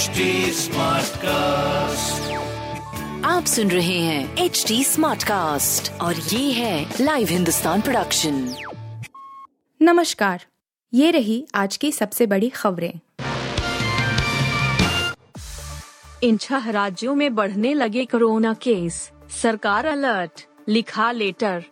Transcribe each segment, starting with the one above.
HD cast आप सुन रहे हैं एच डी स्मार्ट कास्ट और ये है लाइव हिंदुस्तान प्रोडक्शन नमस्कार ये रही आज की सबसे बड़ी खबरें। इन छह राज्यों में बढ़ने लगे कोरोना केस सरकार अलर्ट लिखा लेटर।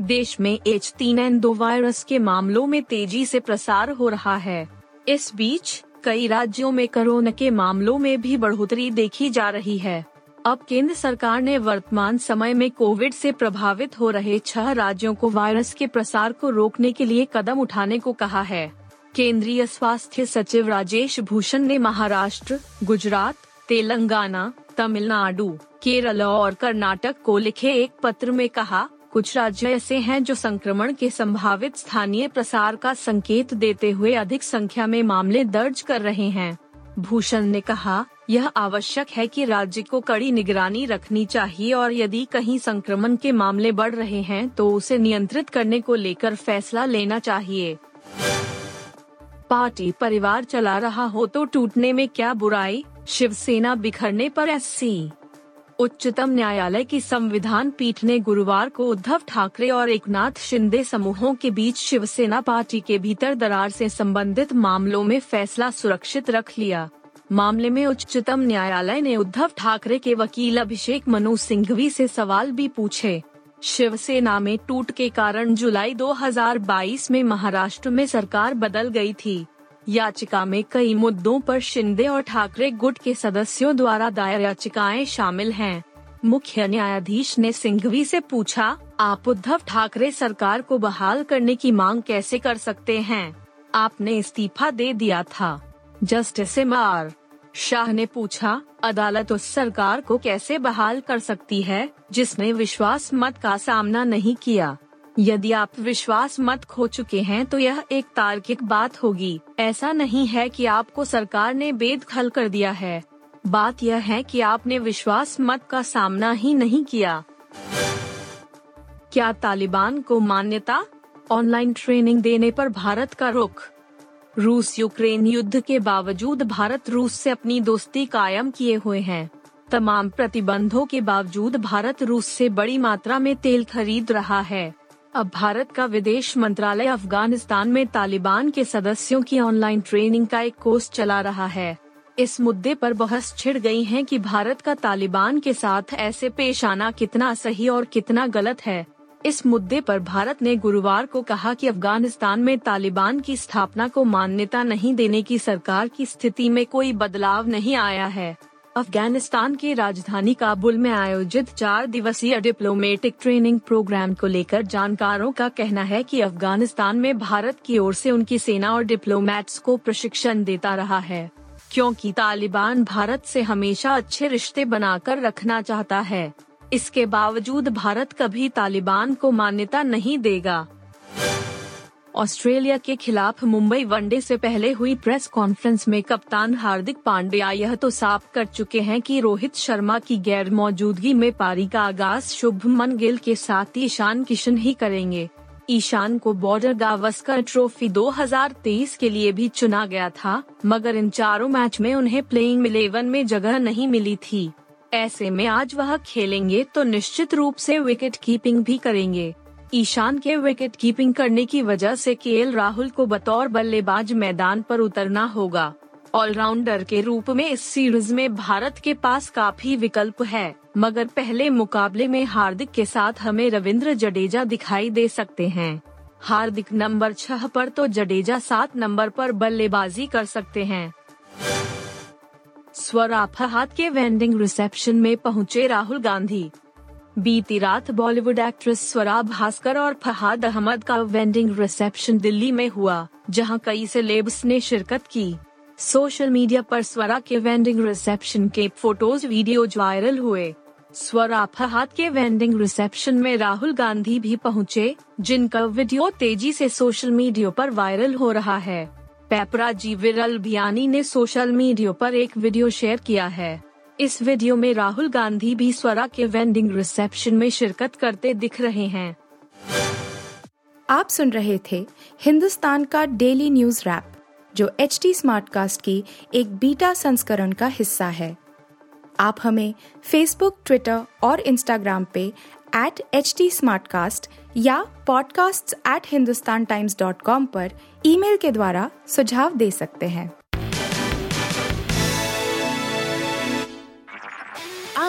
देश में एच तीन एन दो वायरस के मामलों में तेज़ी से प्रसार हो रहा है। इस बीच कई राज्यों में कोरोना के मामलों में भी बढ़ोतरी देखी जा रही है। अब केंद्र सरकार ने वर्तमान समय में कोविड से प्रभावित हो रहे छह राज्यों को वायरस के प्रसार को रोकने के लिए कदम उठाने को कहा है। केंद्रीय स्वास्थ्य सचिव राजेश भूषण ने महाराष्ट्र, गुजरात, तेलंगाना, तमिलनाडु, केरल और कर्नाटक को लिखे एक पत्र में कहा कुछ राज्य ऐसे हैं जो संक्रमण के संभावित स्थानीय प्रसार का संकेत देते हुए अधिक संख्या में मामले दर्ज कर रहे हैं। भूषण ने कहा, यह आवश्यक है कि राज्य को कड़ी निगरानी रखनी चाहिए और यदि कहीं संक्रमण के मामले बढ़ रहे हैं तो उसे नियंत्रित करने को लेकर फैसला लेना चाहिए। पार्टी परिवार चला रहा हो तो टूटने में क्या बुराई? शिवसेना बिखरने पर एससी उच्चतम न्यायालय की संविधान पीठ ने गुरुवार को उद्धव ठाकरे और एकनाथ शिंदे समूहों के बीच शिवसेना पार्टी के भीतर दरार से संबंधित मामलों में फैसला सुरक्षित रख लिया। मामले में उच्चतम न्यायालय ने उद्धव ठाकरे के वकील अभिषेक मनु सिंघवी से सवाल भी पूछे। शिवसेना में टूट के कारण जुलाई 2022 में महाराष्ट्र में सरकार बदल गई थी। याचिका में कई मुद्दों पर शिंदे और ठाकरे गुट के सदस्यों द्वारा दायर याचिकाएँ शामिल हैं। मुख्य न्यायाधीश ने सिंघवी से पूछा, आप उद्धव ठाकरे सरकार को बहाल करने की मांग कैसे कर सकते हैं? आपने इस्तीफा दे दिया था। जस्टिस एम आर शाह ने पूछा, अदालत उस सरकार को कैसे बहाल कर सकती है, जिसने विश्वास मत का सामना नहीं किया? यदि आप विश्वास मत खो चुके हैं तो यह एक तार्किक बात होगी। ऐसा नहीं है कि आपको सरकार ने बेदखल कर दिया है। बात यह है कि आपने विश्वास मत का सामना ही नहीं किया। क्या तालिबान को मान्यता? ऑनलाइन ट्रेनिंग देने पर भारत का रुख। रूस यूक्रेन युद्ध के बावजूद भारत रूस से अपनी दोस्ती कायम किए हुए हैं। तमाम प्रतिबंधों के बावजूद भारत रूस से बड़ी मात्रा में तेल खरीद रहा है। अब भारत का विदेश मंत्रालय अफ़गानिस्तान में तालिबान के सदस्यों की ऑनलाइन ट्रेनिंग का एक कोर्स चला रहा है। इस मुद्दे पर बहस छिड़ गई है कि भारत का तालिबान के साथ ऐसे पेश आना कितना सही और कितना गलत है। इस मुद्दे पर भारत ने गुरुवार को कहा कि अफ़गानिस्तान में तालिबान की स्थापना को मान्यता नहीं देने की सरकार की स्थिति में कोई बदलाव नहीं आया है। अफ़गानिस्तान की राजधानी काबुल में आयोजित चार दिवसीय डिप्लोमेटिक ट्रेनिंग प्रोग्राम को लेकर जानकारों का कहना है कि अफ़गानिस्तान में भारत की ओर से उनकी सेना और डिप्लोमेट्स को प्रशिक्षण देता रहा है, क्योंकि तालिबान भारत से हमेशा अच्छे रिश्ते बनाकर रखना चाहता है। इसके बावजूद भारत कभी तालिबान को मान्यता नहीं देगा। ऑस्ट्रेलिया के खिलाफ मुंबई वनडे से पहले हुई प्रेस कॉन्फ्रेंस में कप्तान हार्दिक पांड्या यह तो साफ़ कर चुके हैं कि रोहित शर्मा की गैर मौजूदगी में पारी का आगाज़ शुभमन गिल के साथ ईशान किशन ही करेंगे। ईशान को बॉर्डर गावस्कर ट्रॉफी 2023 के लिए भी चुना गया था, मगर इन चारों मैच में उन्हें प्लेइंग इलेवन में जगह नहीं मिली थी। ऐसे में आज वह खेलेंगे तो निश्चित रूप से विकेट कीपिंग भी करेंगे। ईशान के विकेट कीपिंग करने की वजह से के राहुल को बतौर बल्लेबाज मैदान पर उतरना होगा। ऑलराउंडर के रूप में इस सीरीज़ में भारत के पास काफ़ी विकल्प है, मगर पहले मुकाबले में हार्दिक के साथ हमें रविंद्र जडेजा दिखाई दे सकते हैं। हार्दिक नंबर छह पर तो जडेजा सात नंबर पर बल्लेबाजी कर सकते हैं। स्वरा फहाद के वेंडिंग रिसेप्शन में पहुँचे राहुल गांधी। बीती रात बॉलीवुड एक्ट्रेस स्वरा भास्कर और फहाद अहमद का वेंडिंग रिसेप्शन दिल्ली में हुआ, जहाँ कई सेलेब्स ने शिरकत की। सोशल मीडिया पर स्वरा के वेंडिंग रिसेप्शन के फ़ोटोज़ वीडियो वायरल हुए। स्वरा फहाद के वेंडिंग रिसेप्शन में राहुल गांधी भी पहुँचे, जिनका वीडियो तेज़ी से सोशल मीडिया पर वायरल हो रहा है। पेपराजी विरल भियानी ने सोशल मीडिया पर एक वीडियो शेयर किया है। इस वीडियो में राहुल गांधी भी स्वरा के वेंडिंग रिसेप्शन में शिरकत करते दिख रहे हैं। आप सुन रहे थे हिंदुस्तान का डेली न्यूज़ रैप, जो एच टी स्मार्टकास्ट की एक बीटा संस्करण का हिस्सा है। आप हमें फेसबुक ट्विटर और इंस्टाग्राम पे एट एच टी या podcasts@hindustantimes.com पर ईमेल के द्वारा सुझाव दे सकते हैं।